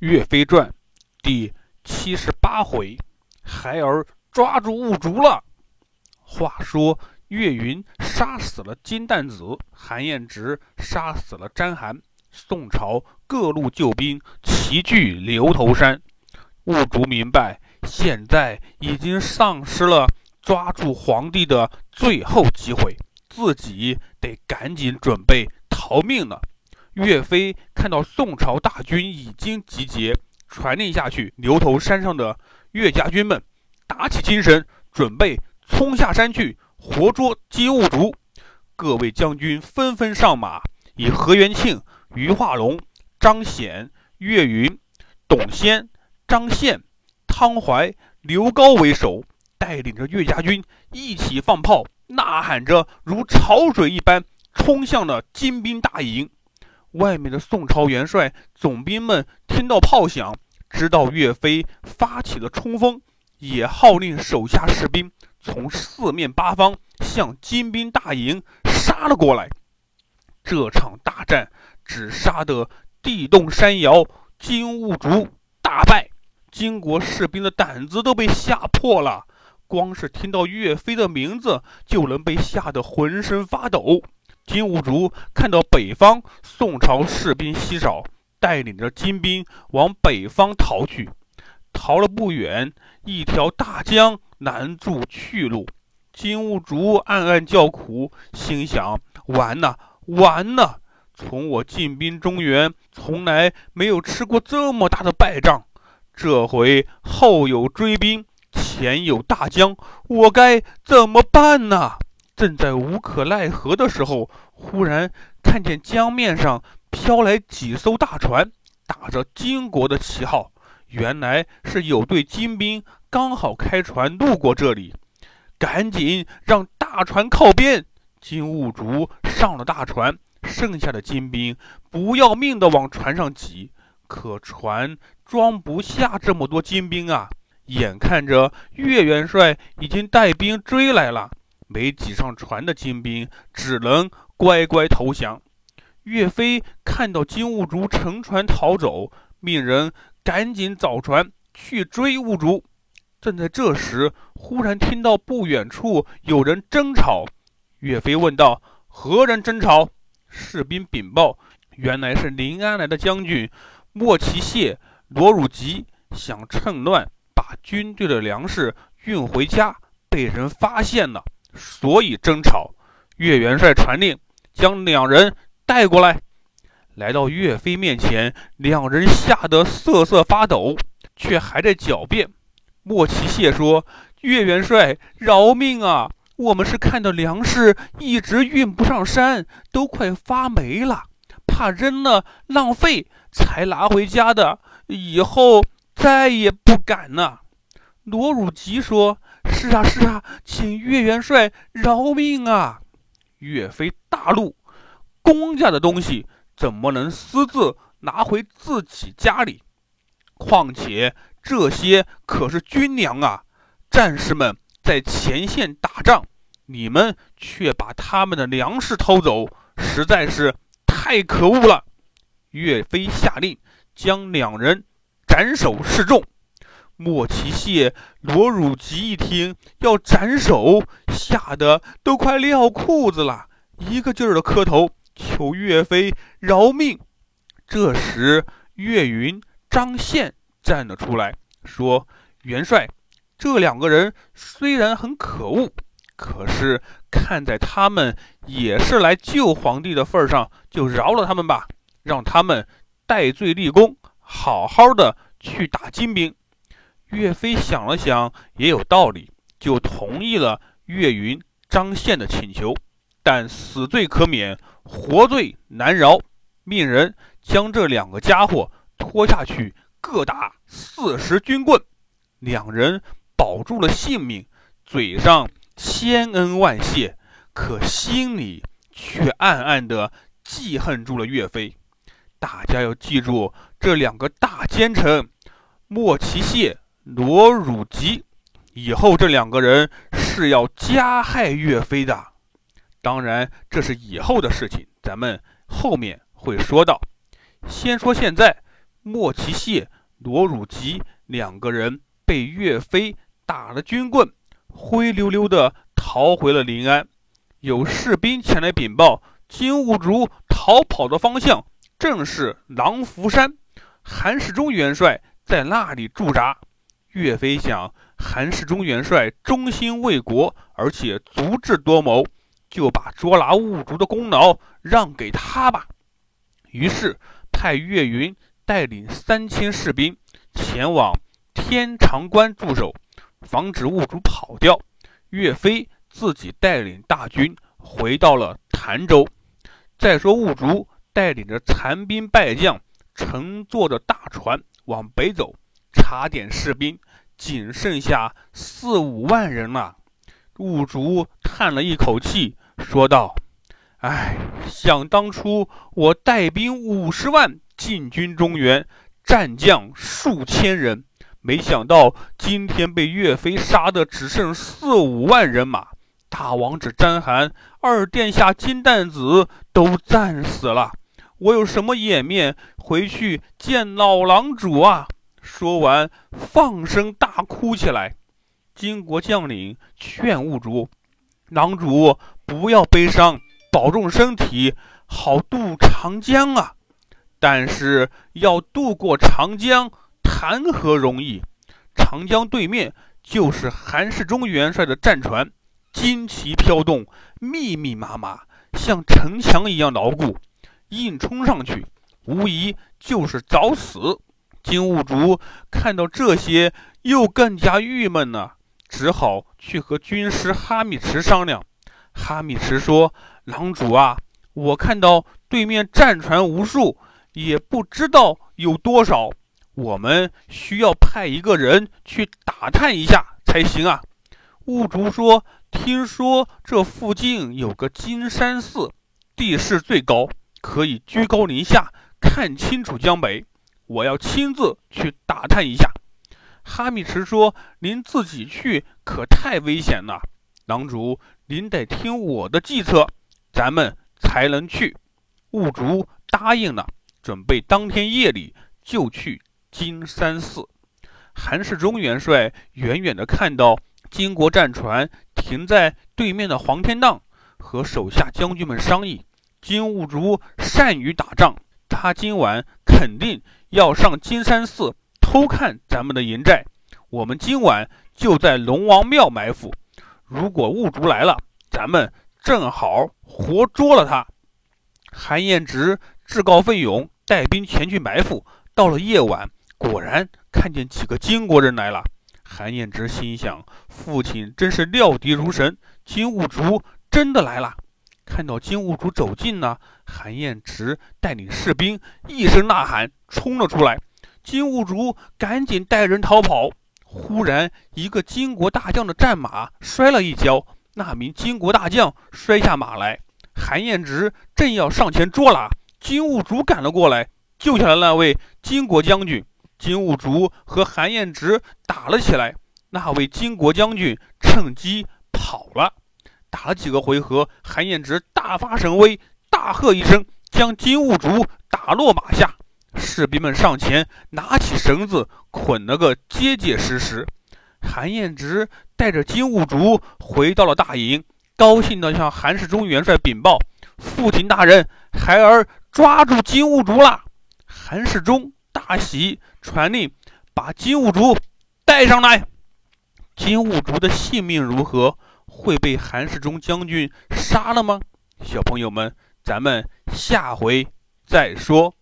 岳飞传》第七十八回，孩儿抓住兀竹了。话说岳云杀死了金蛋子，韩彦直杀死了詹韩，宋朝各路救兵齐聚牛头山。兀竹明白，现在已经丧失了抓住皇帝的最后机会，自己得赶紧准备逃命了。岳飞看到宋朝大军已经集结，传令下去，牛头山上的岳家军们打起精神，准备冲下山去活捉金兀术。各位将军纷纷上马，以何元庆、于化龙、张显、岳云、董先、张宪、汤怀、刘高为首，带领着岳家军一起放炮，呐喊着如潮水一般冲向了金兵大营。外面的宋朝元帅总兵们听到炮响，知道岳飞发起了冲锋，也号令手下士兵从四面八方向金兵大营杀了过来。这场大战只杀得地动山摇，金兀术大败，金国士兵的胆子都被吓破了，光是听到岳飞的名字就能被吓得浑身发抖。金兀术看到北方宋朝士兵稀少，带领着金兵往北方逃去。逃了不远，一条大江拦住去路。金兀术暗暗叫苦，心想：完了，完了！从我进兵中原，从来没有吃过这么大的败仗。这回后有追兵，前有大江，我该怎么办呢？正在无可奈何的时候，忽然看见江面上飘来几艘大船，打着金国的旗号。原来是有队金兵刚好开船路过这里，赶紧让大船靠边。金兀术上了大船，剩下的金兵不要命的往船上挤，可船装不下这么多金兵啊！眼看着岳元帅已经带兵追来了。没挤上船的金兵只能乖乖投降。岳飞看到金兀术乘船逃走，命人赶紧找船去追兀术。正在这时，忽然听到不远处有人争吵。岳飞问道：“何人争吵？”士兵禀报：“原来是临安来的将军莫奇谢、罗汝吉，想趁乱把军队的粮食运回家，被人发现了。”所以争吵，岳元帅传令将两人带过来。来到岳飞面前，两人吓得瑟瑟发抖，却还在狡辩。莫奇谢说：“岳元帅，饶命啊！我们是看到粮食一直运不上山，都快发霉了，怕扔了浪费，才拿回家的。以后再也不敢了。”罗汝吉说。是啊，是啊，请岳元帅饶命啊！岳飞大怒，公家的东西怎么能私自拿回自己家里？况且这些可是军粮啊！战士们在前线打仗，你们却把他们的粮食偷走，实在是太可恶了！岳飞下令将两人斩首示众。莫奇谢、罗汝吉一听要斩首，吓得都快尿裤子了，一个劲儿的磕头求岳飞饶命。这时，岳云、张宪站了出来，说：“元帅，这两个人虽然很可恶，可是看在他们也是来救皇帝的份上，就饶了他们吧，让他们戴罪立功，好好的去打金兵。”岳飞想了想，也有道理，就同意了岳云、张宪的请求。但死罪可免，活罪难饶，命人将这两个家伙拖下去，各打四十军棍。两人保住了性命，嘴上千恩万谢，可心里却暗暗的记恨住了岳飞。大家要记住，这两个大奸臣莫其谢。罗汝吉，以后这两个人是要加害岳飞的。当然，这是以后的事情，咱们后面会说到。先说现在，莫奇谢、罗汝吉两个人被岳飞打了军棍，灰溜溜的逃回了临安。有士兵前来禀报，金兀术逃跑的方向正是狼伏山，韩世忠元帅在那里驻扎。岳飞想，韩世忠元帅忠心为国，而且足智多谋，就把捉拿兀术的功劳让给他吧。于是派岳云带领三千士兵前往天长关驻守，防止兀术跑掉。岳飞自己带领大军回到了潭州。再说兀术带领着残兵败将，乘坐着大船往北走，查点士兵，仅剩下四五万人了。兀术叹了一口气，说道。唉，想当初我带兵五十万进军中原，战将数千人，没想到今天被岳飞杀的只剩四五万人马。大王子章邯、二殿下金蛋子都战死了，我有什么颜面回去见老狼主啊？说完，放声大哭起来。金国将领劝兀竹：“狼主不要悲伤。”保重身体，好渡长江啊！但是要渡过长江，谈何容易？长江对面就是韩世忠元帅的战船，旌旗飘动，密密麻麻，像城墙一样牢固。硬冲上去，无疑就是找死。金兀术看到这些，又更加郁闷了，只好去和军师哈密池商量。哈密池说。狼主啊，我看到对面战船无数，也不知道有多少，我们需要派一个人去打探一下才行啊。兀竹说：“听说这附近有个金山寺，地势最高，可以居高临下看清楚江北。我要亲自去打探一下。”哈密池说：“您自己去可太危险了，狼主，您得听我的计策。”咱们才能去。兀竹答应了，准备当天夜里就去金山寺。韩世忠元帅远远地看到金国战船停在对面的黄天荡，和手下将军们商议：金兀术善于打仗，他今晚肯定要上金山寺偷看咱们的营寨。我们今晚就在龙王庙埋伏。如果兀术来了，咱们。正好活捉了他。韩彦直自告奋勇带兵前去埋伏。到了夜晚，果然看见几个金国人来了。韩彦直心想：父亲真是料敌如神，金兀术真的来了。看到金兀术走近呢，韩彦直带领士兵一声呐喊，冲了出来。金兀术赶紧带人逃跑。忽然，一个金国大将的战马摔了一跤。那名金国大将摔下马来，韩彦直正要上前捉拿，金兀术赶了过来，救下了那位金国将军。金兀术和韩彦直打了起来，那位金国将军趁机跑了。打了几个回合，韩彦直大发神威，大喝一声，将金兀术打落马下。士兵们上前拿起绳子，捆了个结结实实。韩彦直带着金兀术回到了大营，高兴地向韩世忠元帅禀报：“父亲大人，孩儿抓住金兀术了。”韩世忠大喜，传令把金兀术带上来。金兀术的性命如何？会被韩世忠将军杀了吗？小朋友们，咱们下回再说。